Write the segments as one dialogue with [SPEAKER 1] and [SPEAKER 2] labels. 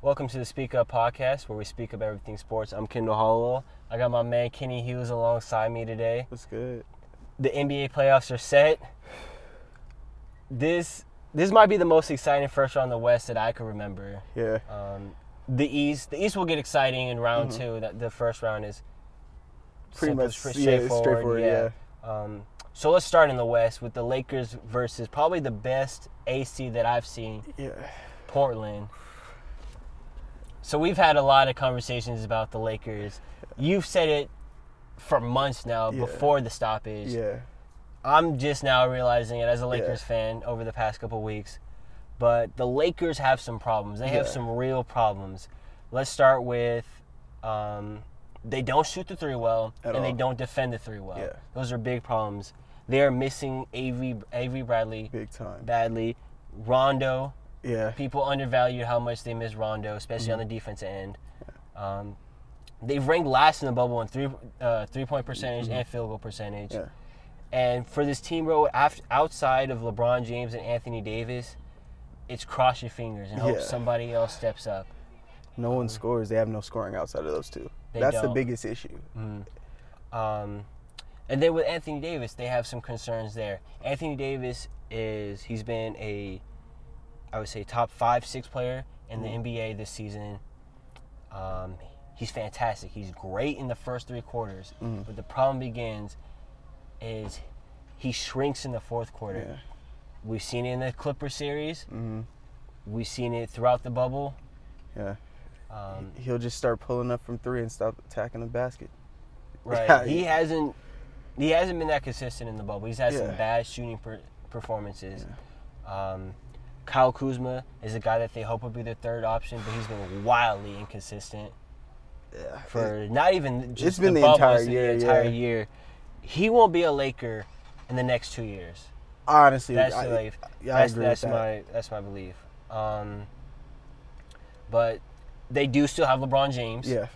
[SPEAKER 1] Welcome to the Speak Up podcast, where we speak up everything sports. I'm Kendall Hollowell. I got my man Kenny Hughes alongside me today.
[SPEAKER 2] What's good?
[SPEAKER 1] The NBA playoffs are set. This this might be the most exciting first round in the West that I can remember.
[SPEAKER 2] Yeah.
[SPEAKER 1] Um, the East, the East will get exciting in round two. That the first round is
[SPEAKER 2] Mm-hmm. Pretty
[SPEAKER 1] simple,
[SPEAKER 2] much,
[SPEAKER 1] straight-
[SPEAKER 2] yeah, straightforward, yeah.
[SPEAKER 1] Um, so let's start in the West with the Lakers versus probably the best AC that I've seen,
[SPEAKER 2] Yeah.
[SPEAKER 1] Portland. So we've had a lot of conversations about the Lakers. You've said it for months now
[SPEAKER 2] Yeah.
[SPEAKER 1] before the stoppage.
[SPEAKER 2] Yeah.
[SPEAKER 1] I'm just now realizing it as a Lakers fan over the past couple weeks. But the Lakers have some problems. They have
[SPEAKER 2] Yeah.
[SPEAKER 1] some real problems. Let's start with um, they don't shoot the three well,
[SPEAKER 2] At
[SPEAKER 1] and they don't defend the three well.
[SPEAKER 2] Yeah.
[SPEAKER 1] Those are big problems. They are missing Avery, Avery Bradley
[SPEAKER 2] Big time.
[SPEAKER 1] badly. Rondo,
[SPEAKER 2] Yeah.
[SPEAKER 1] people undervalue how much they miss Rondo, especially on the defensive end. Um, they've ranked last in the bubble in three uh, three point percentage and field goal percentage.
[SPEAKER 2] Yeah.
[SPEAKER 1] And for this team, bro, af- outside of LeBron James and Anthony Davis, it's cross your fingers and hope
[SPEAKER 2] Yeah.
[SPEAKER 1] somebody else steps up.
[SPEAKER 2] No one scores. They have no scoring outside of those two. That's the
[SPEAKER 1] don't.
[SPEAKER 2] biggest issue.
[SPEAKER 1] Um, and then with Anthony Davis, they have some concerns there. Anthony Davis is he's been a, I would say top five six player in the NBA this season. Um, he's fantastic. He's great in the first three quarters, but the problem begins is he shrinks in the fourth quarter.
[SPEAKER 2] Yeah.
[SPEAKER 1] We've seen it in the Clipper series.
[SPEAKER 2] hmm
[SPEAKER 1] We've seen it throughout the bubble.
[SPEAKER 2] Yeah.
[SPEAKER 1] Um,
[SPEAKER 2] He'll just start pulling up from three and stop attacking the basket.
[SPEAKER 1] right.
[SPEAKER 2] Yeah.
[SPEAKER 1] He hasn't. He hasn't been that consistent in the bubble. He's had some bad shooting per, performances. Um, Kyle Kuzma is a guy that they hope will be their third option, but he's been wildly inconsistent
[SPEAKER 2] Yeah.
[SPEAKER 1] for not even just
[SPEAKER 2] been the
[SPEAKER 1] bubble,
[SPEAKER 2] entire
[SPEAKER 1] it's the
[SPEAKER 2] year,
[SPEAKER 1] entire
[SPEAKER 2] yeah.
[SPEAKER 1] year. He won't be a Laker in the next two years.
[SPEAKER 2] honestly,
[SPEAKER 1] That's
[SPEAKER 2] I,
[SPEAKER 1] the belief.
[SPEAKER 2] yeah, I
[SPEAKER 1] that's
[SPEAKER 2] agree
[SPEAKER 1] that's
[SPEAKER 2] with that.
[SPEAKER 1] my that's my belief. Um, but they do still have LeBron James.
[SPEAKER 2] Yeah.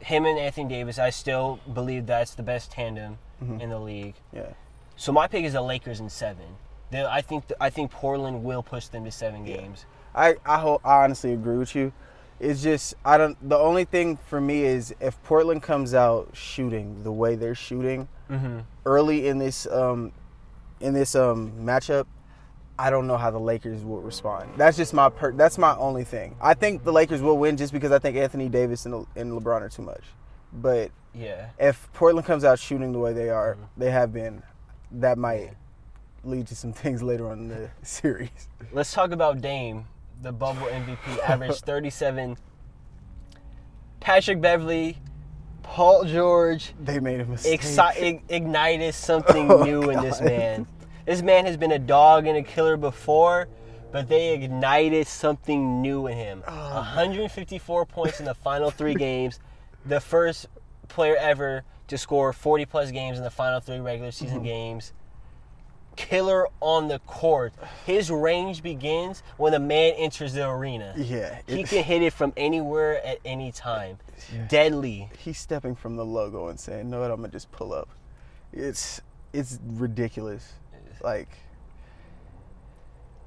[SPEAKER 1] Him and Anthony Davis, I still believe that's the best tandem
[SPEAKER 2] Mm-hmm.
[SPEAKER 1] in the league.
[SPEAKER 2] Yeah.
[SPEAKER 1] So my pick is the Lakers in seven. They, I think I think Portland will push them to seven games.
[SPEAKER 2] I I, ho- I honestly agree with you. It's just I don't. The only thing for me is if Portland comes out shooting the way they're shooting
[SPEAKER 1] Mm-hmm.
[SPEAKER 2] early in this um in this um matchup, I don't know how the Lakers will respond. That's just my per- that's my only thing. I think the Lakers will win just because I think Anthony Davis and, and LeBron are too much. But
[SPEAKER 1] Yeah.
[SPEAKER 2] if Portland comes out shooting the way they are, they have been, that might lead to some things later on in the series.
[SPEAKER 1] Let's talk about Dame, the bubble MVP, averaged 37. Patrick Beverley, Paul George,
[SPEAKER 2] They made a mistake.
[SPEAKER 1] ig- ignited something
[SPEAKER 2] Oh,
[SPEAKER 1] new in this man. This man has been a dog and a killer before, but they ignited something new in him.
[SPEAKER 2] Oh,
[SPEAKER 1] 154 points in the final three games. The first player ever to score 40 plus games in the final three regular season
[SPEAKER 2] Mm-hmm.
[SPEAKER 1] games. Killer on the court. His range begins when a man enters the arena.
[SPEAKER 2] Yeah,
[SPEAKER 1] He can hit it from anywhere at any time. Deadly.
[SPEAKER 2] He's stepping from the logo and saying, "No, what? I'm gonna just pull up." It's it's ridiculous. Like,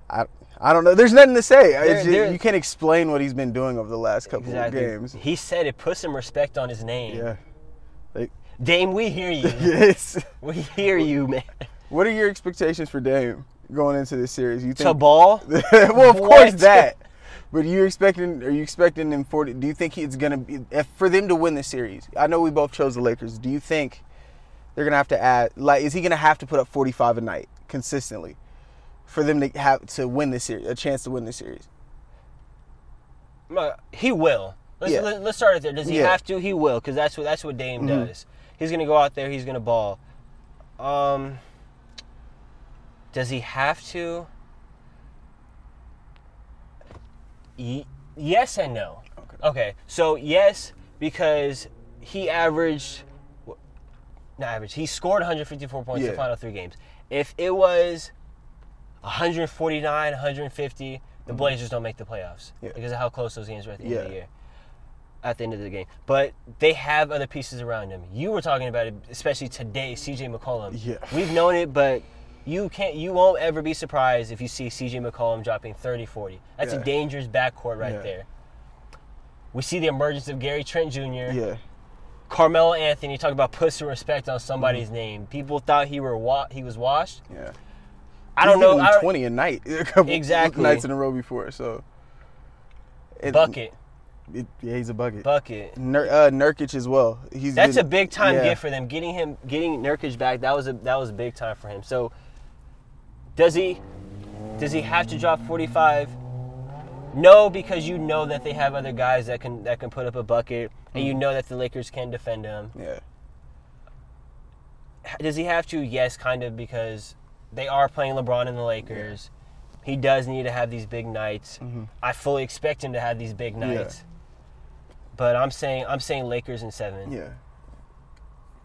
[SPEAKER 2] I I don't know. There's nothing to say.
[SPEAKER 1] There-
[SPEAKER 2] just- you can't explain what he's been doing over the last couple
[SPEAKER 1] Exactly.
[SPEAKER 2] of games.
[SPEAKER 1] He said it. Put some respect on his name.
[SPEAKER 2] Yeah. Like,
[SPEAKER 1] Dame, we hear you.
[SPEAKER 2] it's,
[SPEAKER 1] we hear you, man.
[SPEAKER 2] What are your expectations for Dame going into this series? You
[SPEAKER 1] To
[SPEAKER 2] think?
[SPEAKER 1] ball?
[SPEAKER 2] well, of
[SPEAKER 1] What?
[SPEAKER 2] course that. But you expecting? Are you expecting him forty? Do you think he's gonna be if for them to win the series? I know we both chose the Lakers. Do you think they're gonna have to add? Like, is he gonna have to put up forty five a night consistently for them to have to win the series? A chance to win the series?
[SPEAKER 1] Uh, He will. Let's,
[SPEAKER 2] Yeah.
[SPEAKER 1] let, us start it there. Does he
[SPEAKER 2] Yeah.
[SPEAKER 1] have to? He will, because that's what that's what Dame
[SPEAKER 2] Mhm.
[SPEAKER 1] does. He's gonna go out there. He's gonna ball. Um, does he have to? Y- yes and no.
[SPEAKER 2] Okay.
[SPEAKER 1] Okay, so yes, because he averaged, not average, he scored 154 points in the final three games. If it was 149, 150, the Blazers don't make the playoffs
[SPEAKER 2] Mm-hmm. Yeah.
[SPEAKER 1] because of how close those games were at the end of the year. At the end of the game, but they have other pieces around him. You were talking about it, especially today, CJ McCollum.
[SPEAKER 2] Yeah.
[SPEAKER 1] We've known it, but You can't. You won't ever be surprised if you see C.J. McCollum dropping 30, 40. That's
[SPEAKER 2] Yeah.
[SPEAKER 1] a dangerous backcourt right
[SPEAKER 2] Yeah.
[SPEAKER 1] there. We see the emergence of Gary Trent Jr.
[SPEAKER 2] Yeah.
[SPEAKER 1] Carmelo Anthony. Talk about put some respect on somebody's
[SPEAKER 2] Mm-hmm.
[SPEAKER 1] name. People thought he were wa- he was washed.
[SPEAKER 2] Yeah.
[SPEAKER 1] I don't
[SPEAKER 2] He's
[SPEAKER 1] know. I don't-
[SPEAKER 2] 20 a night. A couple
[SPEAKER 1] Exactly.
[SPEAKER 2] nights in a row before. So. It-
[SPEAKER 1] bucket,
[SPEAKER 2] it- yeah, he's a bucket.
[SPEAKER 1] bucket.
[SPEAKER 2] Nur, uh, Nurkic as well. He's
[SPEAKER 1] That's
[SPEAKER 2] been-
[SPEAKER 1] a big time
[SPEAKER 2] yeah.
[SPEAKER 1] gift for them. Getting him, getting Nurkic back. That was a that was a big time for him. So, does he, does he have to drop forty five? No, because you know that they have other guys that can that can put up a bucket, and
[SPEAKER 2] Mm.
[SPEAKER 1] you know that the Lakers can defend him.
[SPEAKER 2] Yeah.
[SPEAKER 1] Does he have to? Yes, kind of, because they are playing LeBron and the Lakers. He does need to have these big nights.
[SPEAKER 2] Mhm.
[SPEAKER 1] I fully expect him to have these big nights. But I'm saying I'm saying Lakers in seven.
[SPEAKER 2] Yeah.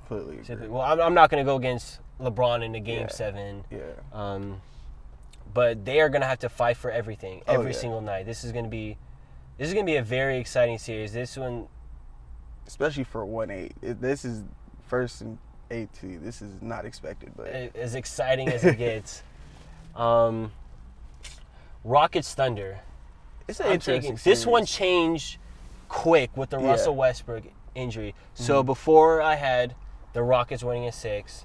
[SPEAKER 2] Completely. agree.
[SPEAKER 1] Well, I'm, I'm not going to go against LeBron in the game
[SPEAKER 2] Yeah.
[SPEAKER 1] seven,
[SPEAKER 2] Yeah.
[SPEAKER 1] um, but they are going to have to fight for everything
[SPEAKER 2] Oh,
[SPEAKER 1] every
[SPEAKER 2] yeah.
[SPEAKER 1] single night. This is going to be this is going to be a very exciting series. This one,
[SPEAKER 2] Especially for one eight. This is first and eight. This is not expected, but
[SPEAKER 1] as exciting as it gets. Um, Rockets Thunder.
[SPEAKER 2] it's an
[SPEAKER 1] I'm
[SPEAKER 2] interesting.
[SPEAKER 1] taking this one changed quick with the
[SPEAKER 2] Yeah.
[SPEAKER 1] Russell Westbrook injury. So
[SPEAKER 2] Mhm.
[SPEAKER 1] before I had the Rockets winning in six.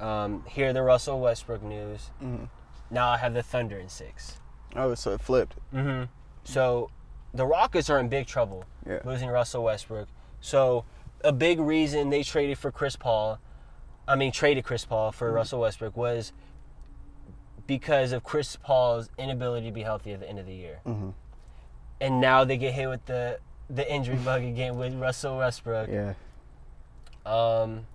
[SPEAKER 1] Um, here the Russell Westbrook news.
[SPEAKER 2] Mhm.
[SPEAKER 1] Now I have the Thunder in six.
[SPEAKER 2] Oh, so it flipped.
[SPEAKER 1] Mm-hmm. So the Rockets are in big trouble
[SPEAKER 2] Yeah.
[SPEAKER 1] losing Russell Westbrook. So a big reason they traded for Chris Paul, I mean traded Chris Paul for Russell Westbrook was because of Chris Paul's inability to be healthy at the end of the year.
[SPEAKER 2] Mhm.
[SPEAKER 1] And now they get hit with the the injury bug again with Russell Westbrook.
[SPEAKER 2] Yeah.
[SPEAKER 1] Um,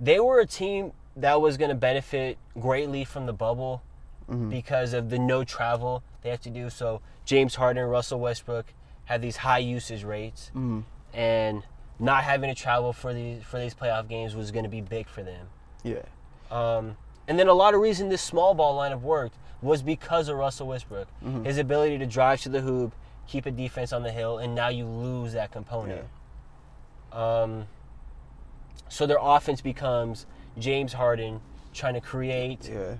[SPEAKER 1] they were a team that was going to benefit greatly from the bubble
[SPEAKER 2] Mhm.
[SPEAKER 1] because of the no travel they have to do. So James Harden, and Russell Westbrook had these high usage rates,
[SPEAKER 2] Mhm.
[SPEAKER 1] and not having to travel for these for these playoff games was going to be big for them.
[SPEAKER 2] Yeah.
[SPEAKER 1] Um, and then a lot of reason this small ball lineup worked was because of Russell Westbrook,
[SPEAKER 2] Mhm.
[SPEAKER 1] his ability to drive to the hoop, keep a defense on the hill, and now you lose that component. Yeah. Um, so their offense becomes James Harden trying to create,
[SPEAKER 2] Yeah.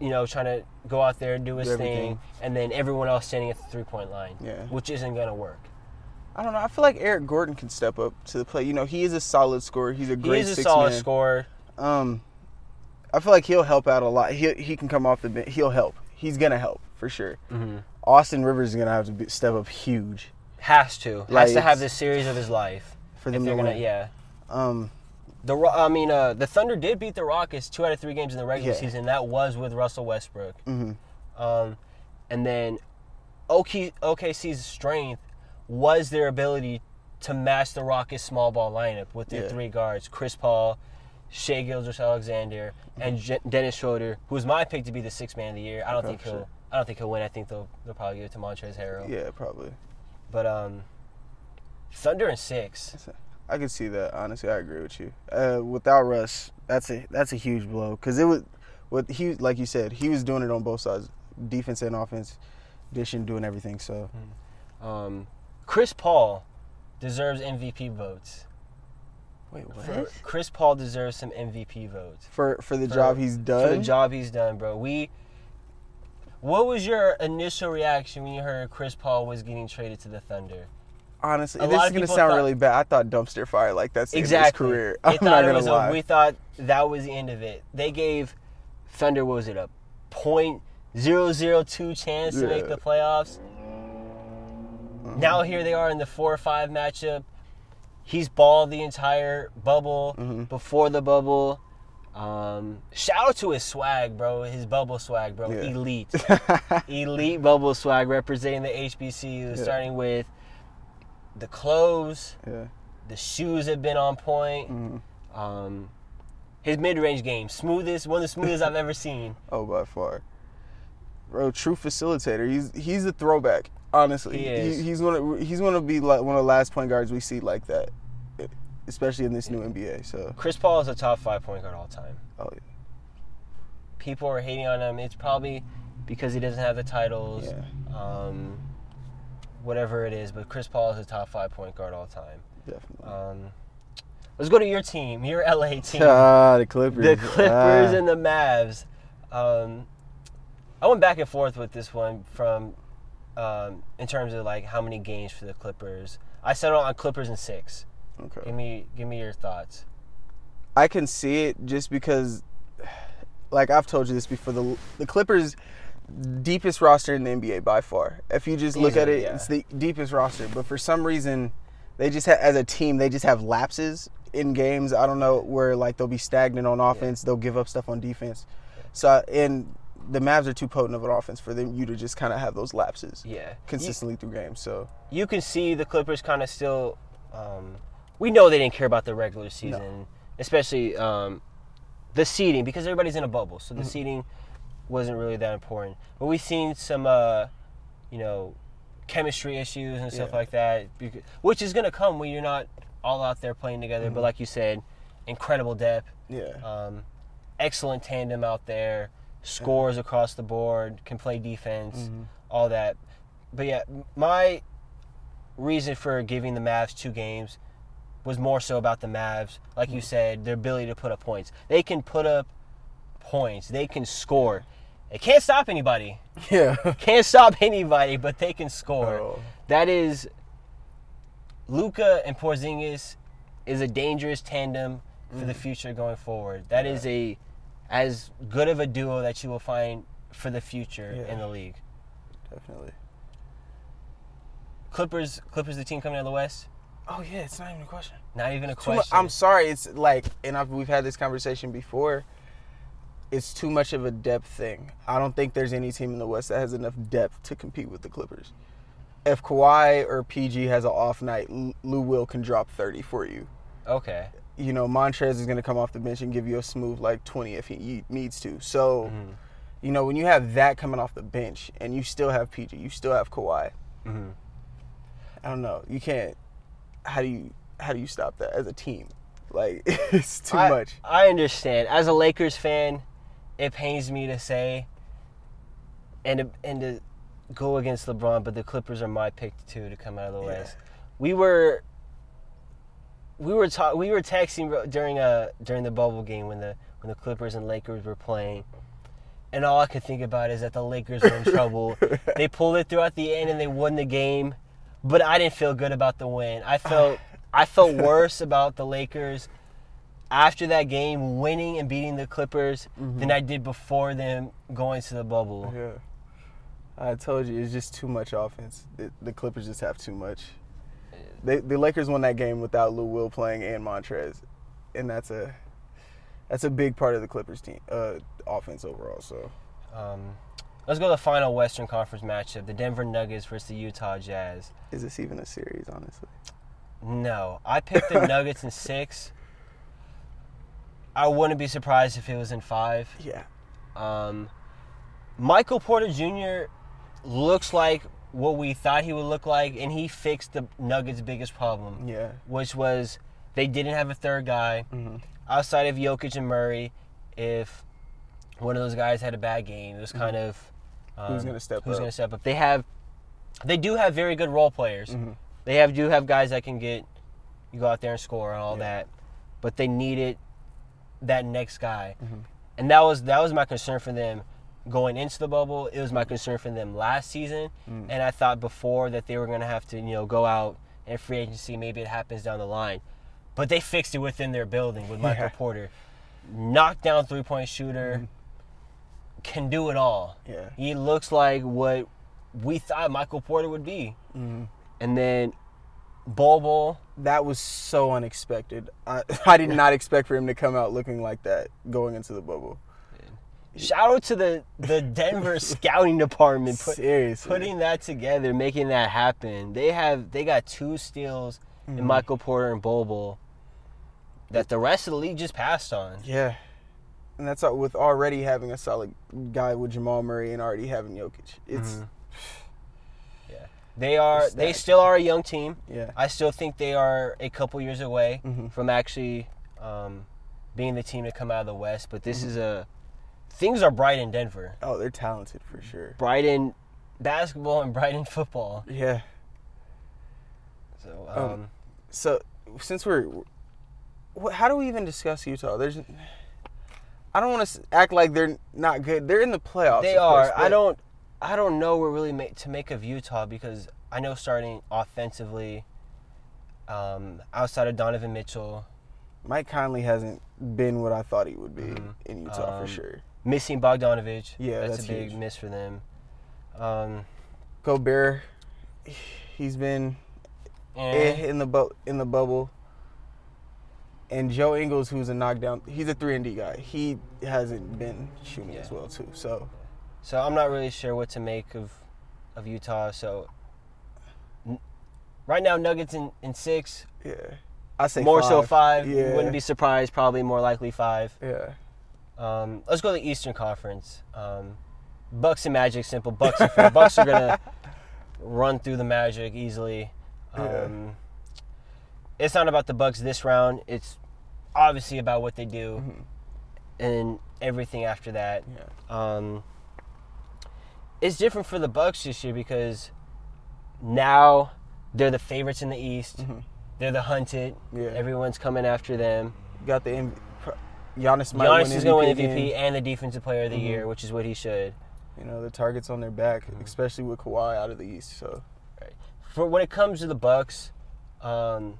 [SPEAKER 1] you know, trying to go out there and do his
[SPEAKER 2] Do
[SPEAKER 1] thing, and then everyone else standing at the three point line,
[SPEAKER 2] Yeah.
[SPEAKER 1] which isn't going to work.
[SPEAKER 2] I don't know. I feel like Eric Gordon can step up to the plate. You know, he is a solid scorer. He's a great.
[SPEAKER 1] He is a solid
[SPEAKER 2] man.
[SPEAKER 1] scorer.
[SPEAKER 2] Um, I feel like he'll help out a lot. He he can come off the bench. He'll help. He's gonna help for sure.
[SPEAKER 1] Mm-hmm.
[SPEAKER 2] Austin Rivers is gonna have to be, step up huge
[SPEAKER 1] Has to. Has to have this series of his life.
[SPEAKER 2] for them to
[SPEAKER 1] gonna,
[SPEAKER 2] win.
[SPEAKER 1] yeah.
[SPEAKER 2] Um,
[SPEAKER 1] The Ro- I mean, uh, the Thunder did beat the Rockets two out of three games in the regular
[SPEAKER 2] Yeah.
[SPEAKER 1] season. That was with Russell Westbrook.
[SPEAKER 2] mhm.
[SPEAKER 1] Um, and then OK, OKC's strength was their ability to match the Rockets' small ball lineup with their
[SPEAKER 2] Yeah.
[SPEAKER 1] three guards: Chris Paul, Shai Gilgeous-Alexander, and Je- Dennis Schroeder, who was my pick to be the sixth man of the year. I don't think he'll.
[SPEAKER 2] sure.
[SPEAKER 1] I don't think he'll win. I think they'll they'll probably give it to Montrezl Harrell.
[SPEAKER 2] Yeah, probably.
[SPEAKER 1] But um, Thunder and six.
[SPEAKER 2] I can see that. Honestly, I agree with you. Uh, without Russ, that's a that's a huge blow because it was what he like you said he was doing it on both sides, defense and offense, dishing, doing everything. So
[SPEAKER 1] Um, Chris Paul deserves MVP votes.
[SPEAKER 2] wait,
[SPEAKER 1] For- Chris Paul deserves some MVP votes.
[SPEAKER 2] For for the
[SPEAKER 1] For-
[SPEAKER 2] job he's done.
[SPEAKER 1] For the job he's done, bro. We. What was your initial reaction when you heard Chris Paul was getting traded to the Thunder?
[SPEAKER 2] Honestly,
[SPEAKER 1] A
[SPEAKER 2] this is gonna sound
[SPEAKER 1] thought-
[SPEAKER 2] really bad. I thought dumpster fire like that's the end of
[SPEAKER 1] exactly.
[SPEAKER 2] his career. I'm
[SPEAKER 1] thought
[SPEAKER 2] not
[SPEAKER 1] it
[SPEAKER 2] gonna
[SPEAKER 1] was a- we thought that was the end of it. They gave Thunder what was it a point zero zero two chance to make the playoffs. Now here they are in the four or five matchup. He's balled the entire bubble
[SPEAKER 2] Mhm.
[SPEAKER 1] before the bubble. Um, shout out to his swag, bro. His bubble swag, bro.
[SPEAKER 2] Yeah.
[SPEAKER 1] Elite. elite bubble swag representing the HBCU,
[SPEAKER 2] Yeah.
[SPEAKER 1] starting with the clothes,
[SPEAKER 2] yeah.
[SPEAKER 1] the shoes have been on point.
[SPEAKER 2] Mhm.
[SPEAKER 1] Um, his mid-range game, smoothest, one of the smoothest I've ever seen.
[SPEAKER 2] Oh, by far. Bro, true facilitator. He's he's a throwback. Honestly,
[SPEAKER 1] He is.
[SPEAKER 2] he's gonna he's gonna be like one of the last point guards we see like that, especially in this new NBA. So,
[SPEAKER 1] Chris Paul is a top five point guard all time.
[SPEAKER 2] oh yeah.
[SPEAKER 1] People are hating on him. It's probably because he doesn't have the titles,
[SPEAKER 2] Yeah.
[SPEAKER 1] um, whatever it is. But Chris Paul is a top five point guard all time.
[SPEAKER 2] definitely.
[SPEAKER 1] Um, Let's go to your team, your LA team,
[SPEAKER 2] Ah, the Clippers.
[SPEAKER 1] the Clippers
[SPEAKER 2] Ah.
[SPEAKER 1] and the Mavs. Um, I went back and forth with this one from um, in terms of like how many games for the Clippers. I settled on Clippers in six.
[SPEAKER 2] Okay.
[SPEAKER 1] Give me give me your thoughts.
[SPEAKER 2] I can see it just because, like I've told you this before, the the Clippers deepest roster in the NBA by far. If you just look at it,
[SPEAKER 1] yeah.
[SPEAKER 2] it's the deepest roster. But for some reason, they just ha- as a team they just have lapses in games. I don't know where like they'll be stagnant on offense, they'll give up stuff on defense. So and the Mavs are too potent of an offense for them you to just kind of have those lapses
[SPEAKER 1] Yeah, You-
[SPEAKER 2] consistently through games. So
[SPEAKER 1] you can see the Clippers kind of still. Um, we know they didn't care about the regular season, especially um, the seeding because everybody's in a bubble, so the
[SPEAKER 2] Mm-hmm.
[SPEAKER 1] seeding wasn't really that important. But we've seen some, uh, you know, chemistry issues and stuff
[SPEAKER 2] Yeah.
[SPEAKER 1] like that, which is gonna come when you're not all out there playing together.
[SPEAKER 2] Mm-hmm.
[SPEAKER 1] But like you said, incredible depth,
[SPEAKER 2] yeah,
[SPEAKER 1] um, excellent tandem out there, scores across the board, can play defense,
[SPEAKER 2] Mm-hmm.
[SPEAKER 1] all that. But yeah, my reason for giving the Mavs two games was more so about the Mavs. Like
[SPEAKER 2] Mm.
[SPEAKER 1] you said, their ability to put up points. They can put up points. They can score. They can't stop anybody.
[SPEAKER 2] yeah.
[SPEAKER 1] Can't stop anybody, but they can score.
[SPEAKER 2] Oh.
[SPEAKER 1] That is Luka and Porzingis is a dangerous tandem for the mm. future going forward. That is a as good of a duo that you will find for the future
[SPEAKER 2] Yeah.
[SPEAKER 1] in the league.
[SPEAKER 2] Definitely.
[SPEAKER 1] Clippers, Clippers, the team coming out of the West.
[SPEAKER 2] Oh yeah, it's not even a question.
[SPEAKER 1] Not even a question.
[SPEAKER 2] I'm sorry. It's like, and I've, we've had this conversation before. It's too much of a depth thing. I don't think there's any team in the West that has enough depth to compete with the Clippers. If Kawhi or PG has an off night, Lou Will can drop 30 for you.
[SPEAKER 1] okay.
[SPEAKER 2] You know, Montrez is going to come off the bench and give you a smooth like 20 if he needs to. So,
[SPEAKER 1] Mm-hmm.
[SPEAKER 2] you know, when you have that coming off the bench and you still have PG, you still have Kawhi.
[SPEAKER 1] hmm
[SPEAKER 2] I don't know. You can't. How do you how do you stop that as a team? Like it's too
[SPEAKER 1] I,
[SPEAKER 2] much.
[SPEAKER 1] I understand. As a Lakers fan, it pains me to say and to, and to go against LeBron, but the Clippers are my pick too to come out of the
[SPEAKER 2] Yeah.
[SPEAKER 1] West. We were we were ta- we were texting during a during the bubble game when the when the Clippers and Lakers were playing. And all I could think about is that the Lakers were in trouble. They pulled it throughout the end and they won the game, but I didn't feel good about the win. I felt I felt worse about the Lakers after that game winning and beating the Clippers than I did before them going to the bubble.
[SPEAKER 2] Yeah. I told you it's just too much offense. The, the Clippers just have too much. They, the Lakers won that game without Lou Will playing and Montrez, and that's a that's a big part of the Clippers team uh, offense overall. So
[SPEAKER 1] Um, let's go to the final Western Conference matchup: the Denver Nuggets versus the Utah Jazz.
[SPEAKER 2] is this even a series? Honestly,
[SPEAKER 1] No, I picked the Nuggets in six. I wouldn't be surprised if it was in five.
[SPEAKER 2] yeah.
[SPEAKER 1] Um, Michael Porter Jr. looks like what we thought he would look like, and he fixed the Nuggets' biggest problem,
[SPEAKER 2] Yeah.
[SPEAKER 1] which was they didn't have a third guy
[SPEAKER 2] Mhm.
[SPEAKER 1] outside of Jokic and Murray. If one of those guys had a bad game, it was kind of um,
[SPEAKER 2] Mm-hmm. Who's gonna step
[SPEAKER 1] Who's
[SPEAKER 2] up?
[SPEAKER 1] going to step up? They have, they do have very good role players.
[SPEAKER 2] Mhm.
[SPEAKER 1] They have do have guys that can get you go out there and score and all
[SPEAKER 2] Yeah.
[SPEAKER 1] that, but they needed that next guy,
[SPEAKER 2] Mhm.
[SPEAKER 1] and that was that was my concern for them going into the bubble. It was my concern for them last season,
[SPEAKER 2] Mm.
[SPEAKER 1] and I thought before that they were going to have to you know go out and free agency. Maybe it happens down the line, but they fixed it within their building with Michael
[SPEAKER 2] Yeah.
[SPEAKER 1] Porter, knockdown three point shooter, can do it all.
[SPEAKER 2] Yeah.
[SPEAKER 1] He looks like what we thought Michael Porter would be,
[SPEAKER 2] Mhm.
[SPEAKER 1] and then Bol Bol.
[SPEAKER 2] That was so unexpected. I, I did not expect for him to come out looking like that going into the bubble.
[SPEAKER 1] Shout out to the the Denver scouting department put,
[SPEAKER 2] Seriously.
[SPEAKER 1] putting that together, making that happen. They have they got two steals
[SPEAKER 2] Mm-hmm.
[SPEAKER 1] in Michael Porter and Bol Bol that the rest of the league just passed on.
[SPEAKER 2] Yeah. And that's all, with already having a solid guy with Jamal Murray and already having Jokic. It's
[SPEAKER 1] Mhm. They are they still are a young team.
[SPEAKER 2] yeah.
[SPEAKER 1] I still think they are a couple years away
[SPEAKER 2] Mhm.
[SPEAKER 1] from actually um, being the team to come out of the West. But
[SPEAKER 2] Mm-hmm.
[SPEAKER 1] this is a things are bright in Denver.
[SPEAKER 2] Oh, they're talented for sure.
[SPEAKER 1] Bright in basketball and bright in football.
[SPEAKER 2] Yeah.
[SPEAKER 1] So
[SPEAKER 2] Um,
[SPEAKER 1] um,
[SPEAKER 2] So since we're how do we even discuss Utah? There's, I don't want to act like they're not good. They're in the playoffs.
[SPEAKER 1] They
[SPEAKER 2] of course,
[SPEAKER 1] are. I don't. I don't know what really make, to make of Utah because I know starting offensively, um, outside of Donovan Mitchell,
[SPEAKER 2] Mike Conley hasn't been what I thought he would be
[SPEAKER 1] Mhm.
[SPEAKER 2] in Utah
[SPEAKER 1] Um,
[SPEAKER 2] for sure.
[SPEAKER 1] missing Bogdanovich.
[SPEAKER 2] Yeah,
[SPEAKER 1] that's,
[SPEAKER 2] that's
[SPEAKER 1] a big
[SPEAKER 2] huge.
[SPEAKER 1] miss for them. Um,
[SPEAKER 2] Gobert, he's been
[SPEAKER 1] and
[SPEAKER 2] eh in the bu- in the bubble. And Joe Ingles, who's a knockdown, he's a three and D guy. He hasn't been shooting
[SPEAKER 1] Yeah.
[SPEAKER 2] as well too. So
[SPEAKER 1] so I'm not really sure what to make of of Utah. So n- right now, Nuggets in, in six,
[SPEAKER 2] yeah, I say
[SPEAKER 1] more so five.
[SPEAKER 2] Yeah,
[SPEAKER 1] Wouldn't be surprised. Probably more likely five.
[SPEAKER 2] Yeah,
[SPEAKER 1] Um, let's go to the Eastern Conference. Um, Bucks and Magic, simple. Bucks are fair. Bucks are gonna run through the Magic easily. Um, It's not about the Bucks this round. It's obviously about what they do
[SPEAKER 2] Mhm.
[SPEAKER 1] and everything after that.
[SPEAKER 2] yeah,
[SPEAKER 1] Um, it's different for the Bucks this year because now they're the favorites in the East.
[SPEAKER 2] Mhm.
[SPEAKER 1] They're the hunted.
[SPEAKER 2] yeah.
[SPEAKER 1] Everyone's coming after them.
[SPEAKER 2] got the M- pro- Giannis might
[SPEAKER 1] Giannis
[SPEAKER 2] win
[SPEAKER 1] is going to win MVP and the Defensive Player of the
[SPEAKER 2] Mhm.
[SPEAKER 1] Year, which is what he should.
[SPEAKER 2] You know the targets on their back,
[SPEAKER 1] Mm-hmm.
[SPEAKER 2] especially with Kawhi out of the East. So
[SPEAKER 1] For when it comes to the Bucks, um,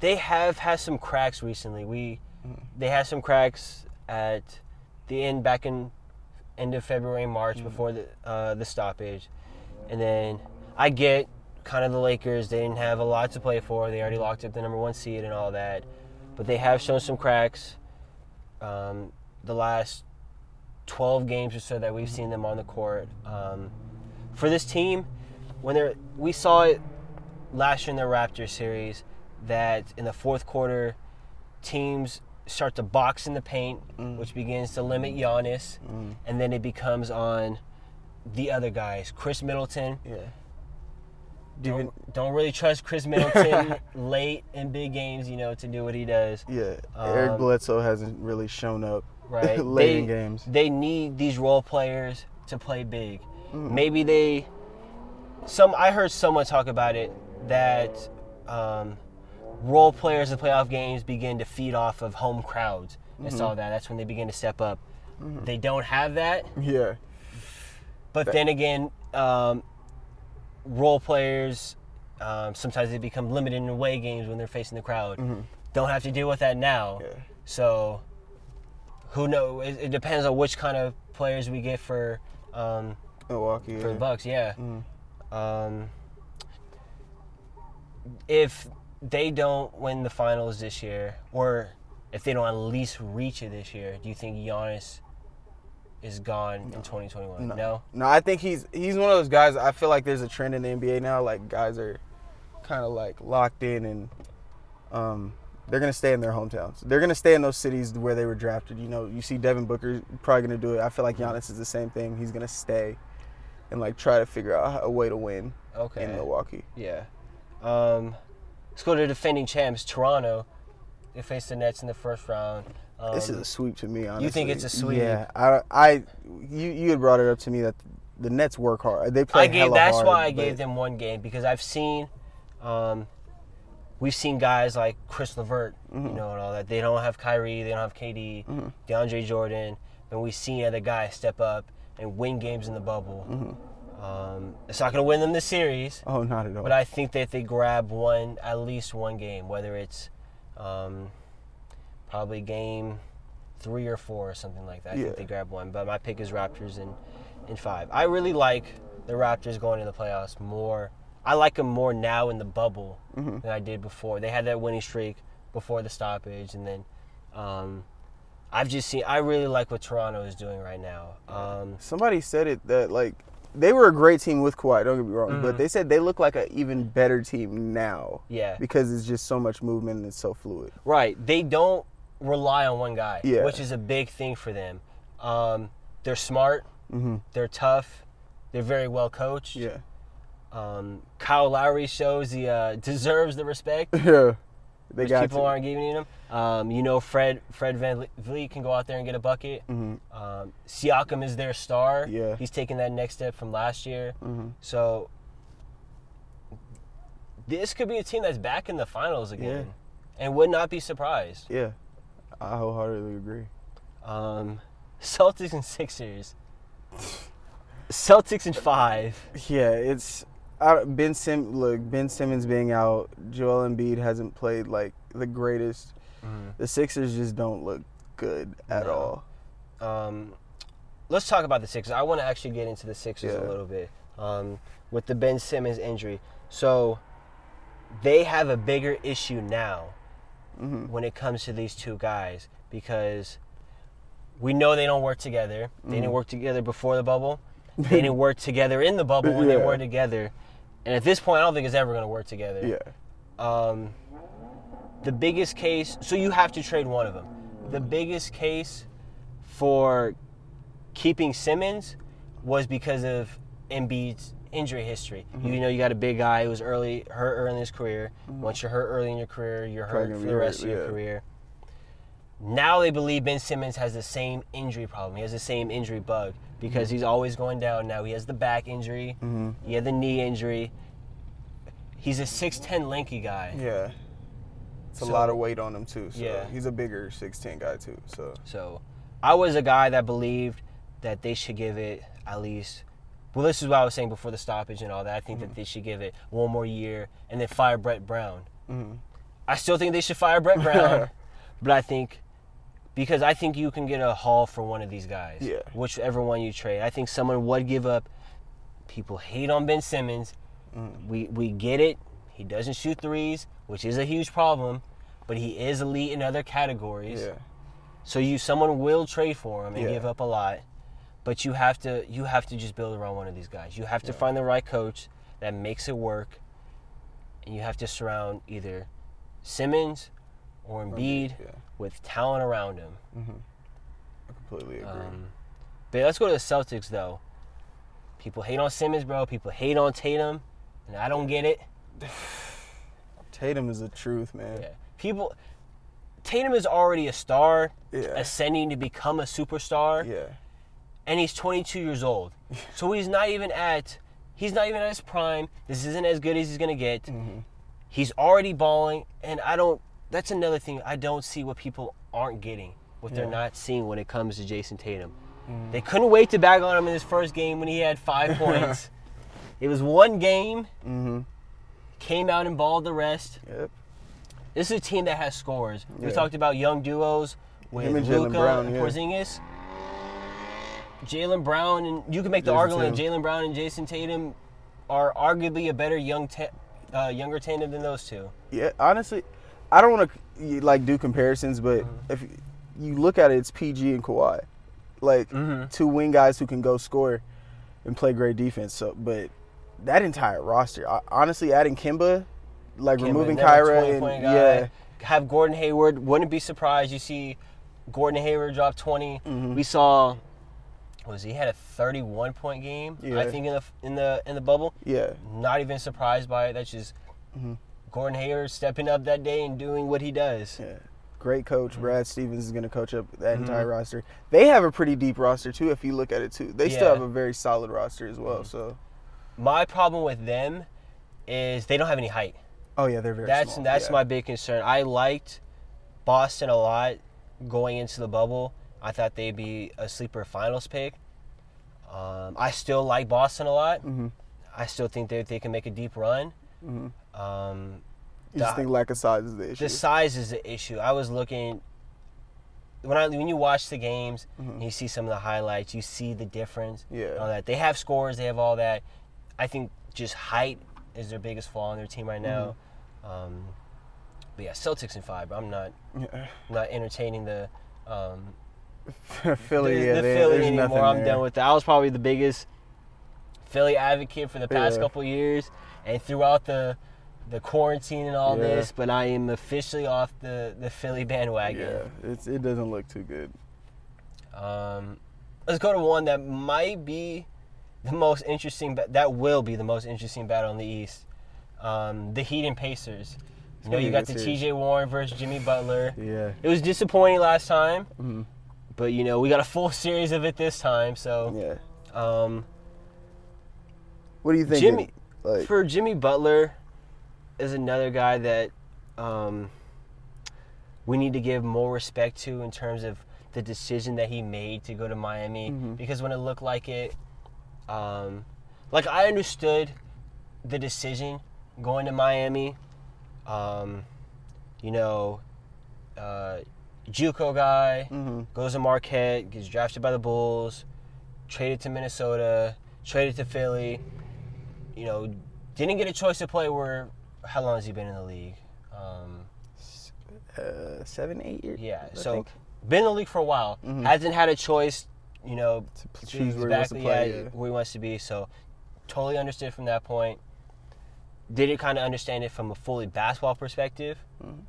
[SPEAKER 1] they have had some cracks recently. We
[SPEAKER 2] Mhm.
[SPEAKER 1] they had some cracks at the end back in end of February, March
[SPEAKER 2] Mhm.
[SPEAKER 1] before the uh, the stoppage, and then I get kind of the Lakers. They didn't have a lot to play for. They already locked up the number one seed and all that, but they have shown some cracks. Um, the last twelve games or so that we've seen them on the court. Um, for this team, when they're we saw it last year in the Raptors series that in the fourth quarter, teams start to box in the paint,
[SPEAKER 2] Mm.
[SPEAKER 1] which begins to limit Giannis,
[SPEAKER 2] mm,
[SPEAKER 1] and then it becomes on the other guys. Khris Middleton.
[SPEAKER 2] yeah. Do you even,
[SPEAKER 1] really trust Khris Middleton late in big games, you know, to do what he does.
[SPEAKER 2] yeah, Eric
[SPEAKER 1] Um,
[SPEAKER 2] Bledsoe hasn't really shown up
[SPEAKER 1] Right?
[SPEAKER 2] late
[SPEAKER 1] they,
[SPEAKER 2] in games.
[SPEAKER 1] they need these role players to play big.
[SPEAKER 2] Mhm.
[SPEAKER 1] Maybe they some I heard someone talk about it that um, role players in playoff games begin to feed off of home crowds and
[SPEAKER 2] Mhm.
[SPEAKER 1] saw that. That's when they begin to step up.
[SPEAKER 2] Mhm.
[SPEAKER 1] They don't have that,
[SPEAKER 2] Yeah,
[SPEAKER 1] but
[SPEAKER 2] That-
[SPEAKER 1] then again, um, role players um, sometimes they become limited in away games when they're facing the crowd.
[SPEAKER 2] Mhm.
[SPEAKER 1] Don't have to deal with that now.
[SPEAKER 2] yeah.
[SPEAKER 1] So who knows? It, it depends on which kind of players we get for um,
[SPEAKER 2] Milwaukee.
[SPEAKER 1] for
[SPEAKER 2] yeah.
[SPEAKER 1] the Bucks. Yeah.
[SPEAKER 2] Mm.
[SPEAKER 1] Um, if they don't win the finals this year, or if they don't at least reach it this year, do you think Giannis is gone in 2021?
[SPEAKER 2] No.
[SPEAKER 1] No.
[SPEAKER 2] No, I think he's he's one of those guys. I feel like there's a trend in the NBA now. Like guys are kind of like locked in, and um, they're gonna stay in their hometowns. They're gonna stay in those cities where they were drafted. You know, you see Devin Booker probably gonna do it. I feel like Giannis is the same thing. He's gonna stay and like try to figure out a way to win
[SPEAKER 1] Okay.
[SPEAKER 2] in Milwaukee.
[SPEAKER 1] Yeah. Um, let's go to defending champs, Toronto. They faced the Nets in the first round. Um,
[SPEAKER 2] this is a sweep to me. Honestly,
[SPEAKER 1] you think it's a sweep?
[SPEAKER 2] Yeah, I, I, you, you had brought it up to me that the Nets work hard. They play
[SPEAKER 1] I gave. That's
[SPEAKER 2] hard,
[SPEAKER 1] why I gave them one game because I've seen, um, we've seen guys like Caris LeVert, you
[SPEAKER 2] Mhm.
[SPEAKER 1] know, and all that. They don't have Kyrie, they don't have KD,
[SPEAKER 2] Mhm.
[SPEAKER 1] DeAndre Jordan, and we've seen other guys step up and win games in the bubble.
[SPEAKER 2] Mhm.
[SPEAKER 1] Um, it's not going to win them the series,
[SPEAKER 2] Oh, not at all.
[SPEAKER 1] but I think that they grab one, at least one game, whether it's um, probably game three or four or something like that. I
[SPEAKER 2] Yeah.
[SPEAKER 1] think they grab one, but my pick is Raptors in, in five. I really like the Raptors going in the playoffs more. I like them more now in the bubble
[SPEAKER 2] Mhm.
[SPEAKER 1] than I did before. They had that winning streak before the stoppage, and then um, I've just seen. I really like what Toronto is doing right now. Um,
[SPEAKER 2] Somebody said it that like they were a great team with Kawhi. Don't get me wrong,
[SPEAKER 1] Mhm.
[SPEAKER 2] but they said they look like an even better team now
[SPEAKER 1] yeah,
[SPEAKER 2] because it's just so much movement and it's so fluid.
[SPEAKER 1] Right. They don't rely on one guy,
[SPEAKER 2] Yeah.
[SPEAKER 1] which is a big thing for them. Um, they're smart.
[SPEAKER 2] Mm-hmm.
[SPEAKER 1] They're tough. They're very well coached.
[SPEAKER 2] Yeah,
[SPEAKER 1] Um, Kyle Lowry shows he uh, deserves the respect.
[SPEAKER 2] yeah. They got
[SPEAKER 1] people
[SPEAKER 2] to.
[SPEAKER 1] aren't giving them, Um, you know, Fred Fred Van Vliet can go out there and get a bucket.
[SPEAKER 2] hmm
[SPEAKER 1] Um, Siakam is their star.
[SPEAKER 2] Yeah.
[SPEAKER 1] He's taking that next step from last year.
[SPEAKER 2] hmm
[SPEAKER 1] So this could be a team that's back in the finals again. and would not be surprised.
[SPEAKER 2] Yeah, I wholeheartedly agree.
[SPEAKER 1] Um, Celtics and Sixers. Celtics in five.
[SPEAKER 2] Yeah, it's I, Ben Sim. Look, Ben Simmons being out, Joel Embiid hasn't played like the greatest. The Sixers just don't look good at
[SPEAKER 1] No.
[SPEAKER 2] all.
[SPEAKER 1] Um, let's talk about the Sixers. I want to actually get into the Sixers
[SPEAKER 2] Yeah.
[SPEAKER 1] a little bit um, with the Ben Simmons injury. So they have a bigger issue now
[SPEAKER 2] Mhm.
[SPEAKER 1] when it comes to these two guys because we know they don't work together. They didn't
[SPEAKER 2] Mhm.
[SPEAKER 1] work together before the bubble. They didn't work together in the bubble when they were together. And at this point, I don't think it's ever going to work together.
[SPEAKER 2] Yeah,
[SPEAKER 1] Um, the biggest case, so you have to trade one of them. The biggest case for keeping Simmons was because of Embiid's injury history.
[SPEAKER 2] Mm-hmm.
[SPEAKER 1] You know, you got a big guy who was early hurt early in his career. Once you're hurt early in your career, you're hurt
[SPEAKER 2] gonna
[SPEAKER 1] for the rest
[SPEAKER 2] hurt,
[SPEAKER 1] of your
[SPEAKER 2] yeah.
[SPEAKER 1] career. Now they believe Ben Simmons has the same injury problem. He has the same injury bug because he's always going down. Now he has the back injury.
[SPEAKER 2] Mhm.
[SPEAKER 1] He had the knee injury. He's a 6'10 lanky guy.
[SPEAKER 2] yeah. It's a lot of weight on him too. So
[SPEAKER 1] Yeah.
[SPEAKER 2] he's a bigger six ten guy too. So
[SPEAKER 1] So I was a guy that believed that they should give it at least. Well, this is what I was saying before the stoppage and all that. I think that they should give it one more year and then fire Brett Brown.
[SPEAKER 2] mhm.
[SPEAKER 1] I still think they should fire Brett Brown, but I think because I think you can get a haul for one of these guys.
[SPEAKER 2] Yeah.
[SPEAKER 1] Whichever one you trade, I think someone would give up. People hate on Ben Simmons.
[SPEAKER 2] Mm.
[SPEAKER 1] We we get it. He doesn't shoot threes, which is a huge problem, but he is elite in other categories.
[SPEAKER 2] yeah,
[SPEAKER 1] So you someone will trade for him and
[SPEAKER 2] Yeah.
[SPEAKER 1] give up a lot, but you have to you have to just build around one of these guys. You have to
[SPEAKER 2] Yeah.
[SPEAKER 1] find the right coach that makes it work, and you have to surround either Simmons or Embiid
[SPEAKER 2] yeah,
[SPEAKER 1] with talent around him.
[SPEAKER 2] I completely agree.
[SPEAKER 1] Um, but let's go to the Celtics though. People hate on Simmons, bro. People hate on Tatum, and I don't get it.
[SPEAKER 2] Tatum is the truth, man.
[SPEAKER 1] Yeah. People, Tatum is already a star,
[SPEAKER 2] Yeah.
[SPEAKER 1] ascending to become a superstar.
[SPEAKER 2] Yeah.
[SPEAKER 1] and he's 22 years old. So he's not even at he's not even at his prime. This isn't as good as he's gonna get.
[SPEAKER 2] Mhm.
[SPEAKER 1] He's already balling, and I don't. That's another thing. I don't see what people aren't getting, what they're not seeing when it comes to Jayson Tatum. They couldn't wait to bag on him in his first game when he had five points. It was one game.
[SPEAKER 2] Mhm.
[SPEAKER 1] Came out and balled the rest.
[SPEAKER 2] Yep.
[SPEAKER 1] This is a team that has scores. We talked about young duos with
[SPEAKER 2] Him and Jaylen
[SPEAKER 1] Luka
[SPEAKER 2] Brown,
[SPEAKER 1] and
[SPEAKER 2] yeah.
[SPEAKER 1] Porzingis. Jaylen Brown and you can make the
[SPEAKER 2] Jason
[SPEAKER 1] argument Jaylen Brown and Jayson Tatum are arguably a better young ta- uh, younger tandem than those two.
[SPEAKER 2] Yeah, honestly, I don't want to like do comparisons, but
[SPEAKER 1] Mm-hmm.
[SPEAKER 2] if you look at it, it's PG and Kawhi, like
[SPEAKER 1] Mhm.
[SPEAKER 2] two wing guys who can go score and play great defense. So, but that entire roster, I, honestly, adding Kemba, like
[SPEAKER 1] Kemba,
[SPEAKER 2] removing
[SPEAKER 1] Kyrie,
[SPEAKER 2] and
[SPEAKER 1] guy.
[SPEAKER 2] yeah,
[SPEAKER 1] Have Gordon Hayward. Wouldn't be surprised you see Gordon Hayward drop 20.
[SPEAKER 2] Mhm.
[SPEAKER 1] We saw was he had a 31 point game I think in the in the in the bubble.
[SPEAKER 2] yeah,
[SPEAKER 1] Not even surprised by it. That's just
[SPEAKER 2] Mhm.
[SPEAKER 1] Gordon Hayward stepping up that day and doing what he does.
[SPEAKER 2] yeah. Great coach,
[SPEAKER 1] Mm-hmm.
[SPEAKER 2] Brad Stevens is going to coach up that entire roster. They have a pretty deep roster too. If you look at it too, they still have a very solid roster as well. So,
[SPEAKER 1] My problem with them is they don't have any height.
[SPEAKER 2] oh yeah, they're very.
[SPEAKER 1] That's
[SPEAKER 2] small.
[SPEAKER 1] that's
[SPEAKER 2] yeah.
[SPEAKER 1] my big concern. I liked Boston a lot going into the bubble. I thought they'd be a sleeper finals pick. Um, I still like Boston a lot.
[SPEAKER 2] Mhm.
[SPEAKER 1] I still think that they can make a deep run. Um,
[SPEAKER 2] You just
[SPEAKER 1] the-
[SPEAKER 2] think lack of size is the issue.
[SPEAKER 1] the size is the issue. I was looking when I when you watch the games
[SPEAKER 2] Mhm.
[SPEAKER 1] and you see some of the highlights, you see the difference.
[SPEAKER 2] Yeah.
[SPEAKER 1] All that they have scores, they have all that. I think just height is their biggest flaw in their team right now.
[SPEAKER 2] Mm-hmm.
[SPEAKER 1] Um, but yeah, Celtics in five. I'm not
[SPEAKER 2] Yeah.
[SPEAKER 1] not entertaining the um,
[SPEAKER 2] Philly,
[SPEAKER 1] the,
[SPEAKER 2] yeah,
[SPEAKER 1] the Philly
[SPEAKER 2] there's
[SPEAKER 1] anymore.
[SPEAKER 2] nothing
[SPEAKER 1] I'm
[SPEAKER 2] there.
[SPEAKER 1] done with that. I was probably the biggest Philly advocate for the past
[SPEAKER 2] Yeah.
[SPEAKER 1] couple years, and throughout the the quarantine and all
[SPEAKER 2] Yeah.
[SPEAKER 1] this. But I am officially off the the Philly bandwagon.
[SPEAKER 2] Yeah, it's, it doesn't look too good.
[SPEAKER 1] Um, let's go to one that might be the most interesting. That will be the most interesting battle in the East. Um, the Heat and Pacers. You know, you got the T.J. Warren versus Jimmy Butler.
[SPEAKER 2] Yeah.
[SPEAKER 1] It was disappointing last time,
[SPEAKER 2] Mhm.
[SPEAKER 1] but you know we got a full series of it this time. So,
[SPEAKER 2] Yeah.
[SPEAKER 1] um,
[SPEAKER 2] What do you think?
[SPEAKER 1] Jimmy
[SPEAKER 2] Like,
[SPEAKER 1] for Jimmy Butler is another guy that um, we need to give more respect to in terms of the decision that he made to go to Miami
[SPEAKER 2] Mhm.
[SPEAKER 1] because when it looked like it, um, like I understood the decision going to Miami. Um, you know, uh, JUCO guy
[SPEAKER 2] Mm-hmm.
[SPEAKER 1] goes to Marquette, gets drafted by the Bulls, traded to Minnesota, traded to Philly. You know, didn't get a choice to play. Where how long has he been in the league? Um,
[SPEAKER 2] Uh, seven, eight years.
[SPEAKER 1] yeah,
[SPEAKER 2] I
[SPEAKER 1] so
[SPEAKER 2] think,
[SPEAKER 1] been in the league for a while.
[SPEAKER 2] Mhm.
[SPEAKER 1] Hasn't had a choice. You know,
[SPEAKER 2] to choose where he wants to
[SPEAKER 1] exactly
[SPEAKER 2] play.
[SPEAKER 1] yeah, where he wants to be. So totally understood from that point. Didn't kind of understand it from a fully basketball perspective.
[SPEAKER 2] Mhm.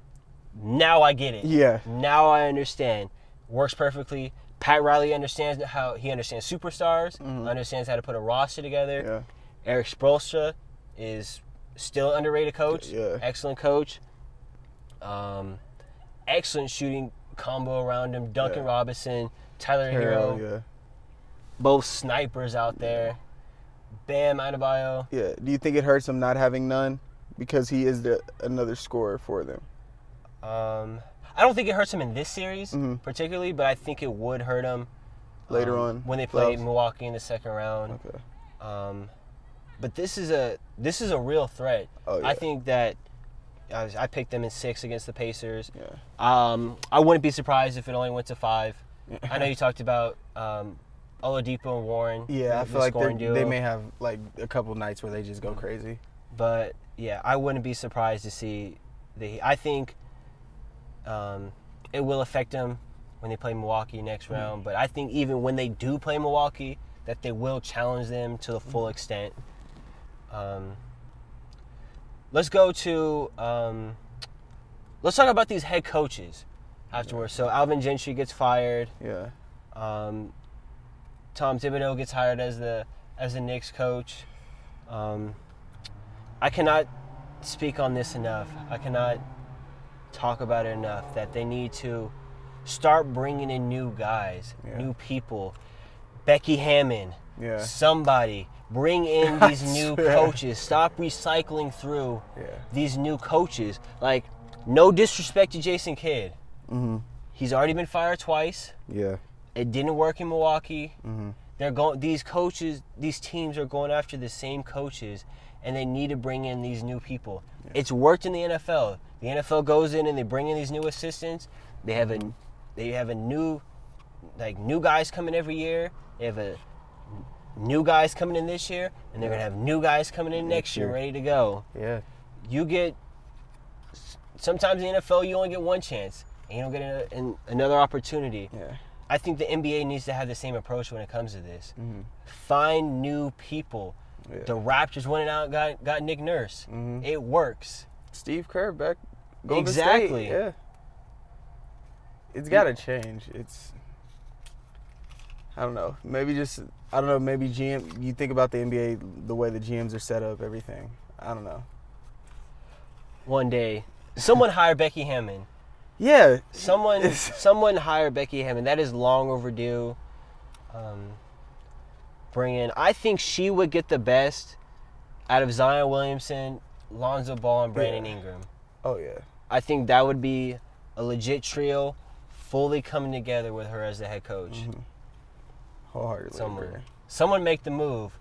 [SPEAKER 1] Now I get it.
[SPEAKER 2] Yeah.
[SPEAKER 1] Now I understand. Works perfectly. Pat Riley understands how he understands superstars.
[SPEAKER 2] Mhm.
[SPEAKER 1] Understands how to put a roster together.
[SPEAKER 2] Yeah.
[SPEAKER 1] Erik Spoelstra is still underrated coach.
[SPEAKER 2] Yeah.
[SPEAKER 1] Excellent coach. Um, excellent shooting combo around him. Duncan
[SPEAKER 2] Yeah.
[SPEAKER 1] Robinson, Tyler
[SPEAKER 2] Herro,
[SPEAKER 1] Herro,
[SPEAKER 2] yeah.
[SPEAKER 1] both snipers out there. Bam Adebayo.
[SPEAKER 2] Yeah. Do you think it hurts him not having none because he is the another scorer for them?
[SPEAKER 1] Um, I don't think it hurts him in this series
[SPEAKER 2] Mhm.
[SPEAKER 1] particularly, but I think it would hurt him
[SPEAKER 2] Later
[SPEAKER 1] um,
[SPEAKER 2] on,
[SPEAKER 1] when they play? Milwaukee in the second round.
[SPEAKER 2] Okay.
[SPEAKER 1] Um, but this is a this is a real threat.
[SPEAKER 2] Oh, yeah.
[SPEAKER 1] I think that I, was- I picked them in six against the Pacers.
[SPEAKER 2] Yeah.
[SPEAKER 1] Um, I wouldn't be surprised if it only went to five. I know you talked about um, Oladipo and Warren.
[SPEAKER 2] Yeah, I feel like they may have like a couple nights where they just go crazy.
[SPEAKER 1] But yeah, I wouldn't be surprised to see the. I think um, it will affect them when they play Milwaukee next
[SPEAKER 2] Hmm.
[SPEAKER 1] round. But I think even when they do play Milwaukee, that they will challenge them to the full extent. Um, let's go to. Um, let's talk about these head coaches afterwards. So Alvin Gentry gets fired.
[SPEAKER 2] Yeah.
[SPEAKER 1] Um, Tom Thibodeau gets hired as the as the Knicks coach. Um, I cannot speak on this enough. I cannot talk about it enough that they need to start bringing in new guys,
[SPEAKER 2] Yeah.
[SPEAKER 1] new people. Becky Hammon,
[SPEAKER 2] Yeah.
[SPEAKER 1] somebody bring in these new coaches. Stop recycling through
[SPEAKER 2] Yeah.
[SPEAKER 1] these new coaches. Like, no disrespect to Jason Kidd.
[SPEAKER 2] Mm-hmm.
[SPEAKER 1] He's already been fired twice.
[SPEAKER 2] Yeah.
[SPEAKER 1] It didn't work in Milwaukee.
[SPEAKER 2] Mm-hmm.
[SPEAKER 1] They're going. These coaches, these teams are going after the same coaches, and they need to bring in these new people. It's worked in the NFL. The NFL goes in and they bring in these new assistants. They have a, they have a new, like new guys coming every year. They have a new guys coming in this year, and they're gonna have new guys coming in next
[SPEAKER 2] Next
[SPEAKER 1] year,
[SPEAKER 2] year.
[SPEAKER 1] ready to go.
[SPEAKER 2] Yeah.
[SPEAKER 1] You get. Sometimes in the NFL, you only get one chance, and you don't get a, an, another opportunity.
[SPEAKER 2] Yeah.
[SPEAKER 1] I think the NBA needs to have the same approach when it comes to this.
[SPEAKER 2] Mm-hmm.
[SPEAKER 1] Find new people.
[SPEAKER 2] Yeah.
[SPEAKER 1] The Raptors went out got got Nick Nurse.
[SPEAKER 2] Mhm.
[SPEAKER 1] It works.
[SPEAKER 2] Steve Kerr back. Golden
[SPEAKER 1] Exactly.
[SPEAKER 2] State. Yeah. It's got to change. It's. I don't know. Maybe just I don't know. Maybe GM. You think about the NBA, the way the GMs are set up, everything. I don't know.
[SPEAKER 1] One day, someone hire Becky Hammon.
[SPEAKER 2] Yeah.
[SPEAKER 1] Someone someone hire Becky Hammon. That is long overdue. Um, bring in. I think she would get the best out of Zion Williamson, Lonzo Ball, and Brandon
[SPEAKER 2] Yeah.
[SPEAKER 1] Ingram.
[SPEAKER 2] Oh yeah.
[SPEAKER 1] I think that would be a legit trio, fully coming together with her as the head coach.
[SPEAKER 2] Mhm. Wholeheartedly.
[SPEAKER 1] Someone, someone make the move.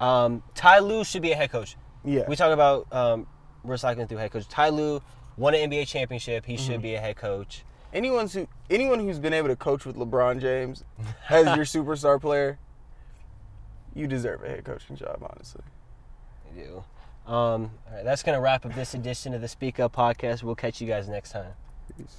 [SPEAKER 1] Um, Ty Lue should be a head coach.
[SPEAKER 2] Yeah.
[SPEAKER 1] We talk about um, recycling through head coach. Ty Lue won an NBA championship. He
[SPEAKER 2] Mm-hmm.
[SPEAKER 1] should be a head coach.
[SPEAKER 2] anyone who anyone who's been able to coach with LeBron James as your superstar player, you deserve a head coaching job, honestly.
[SPEAKER 1] They do. Um, all right, that's gonna wrap up this edition of the Speak Up podcast. We'll catch you guys next time.
[SPEAKER 2] Peace.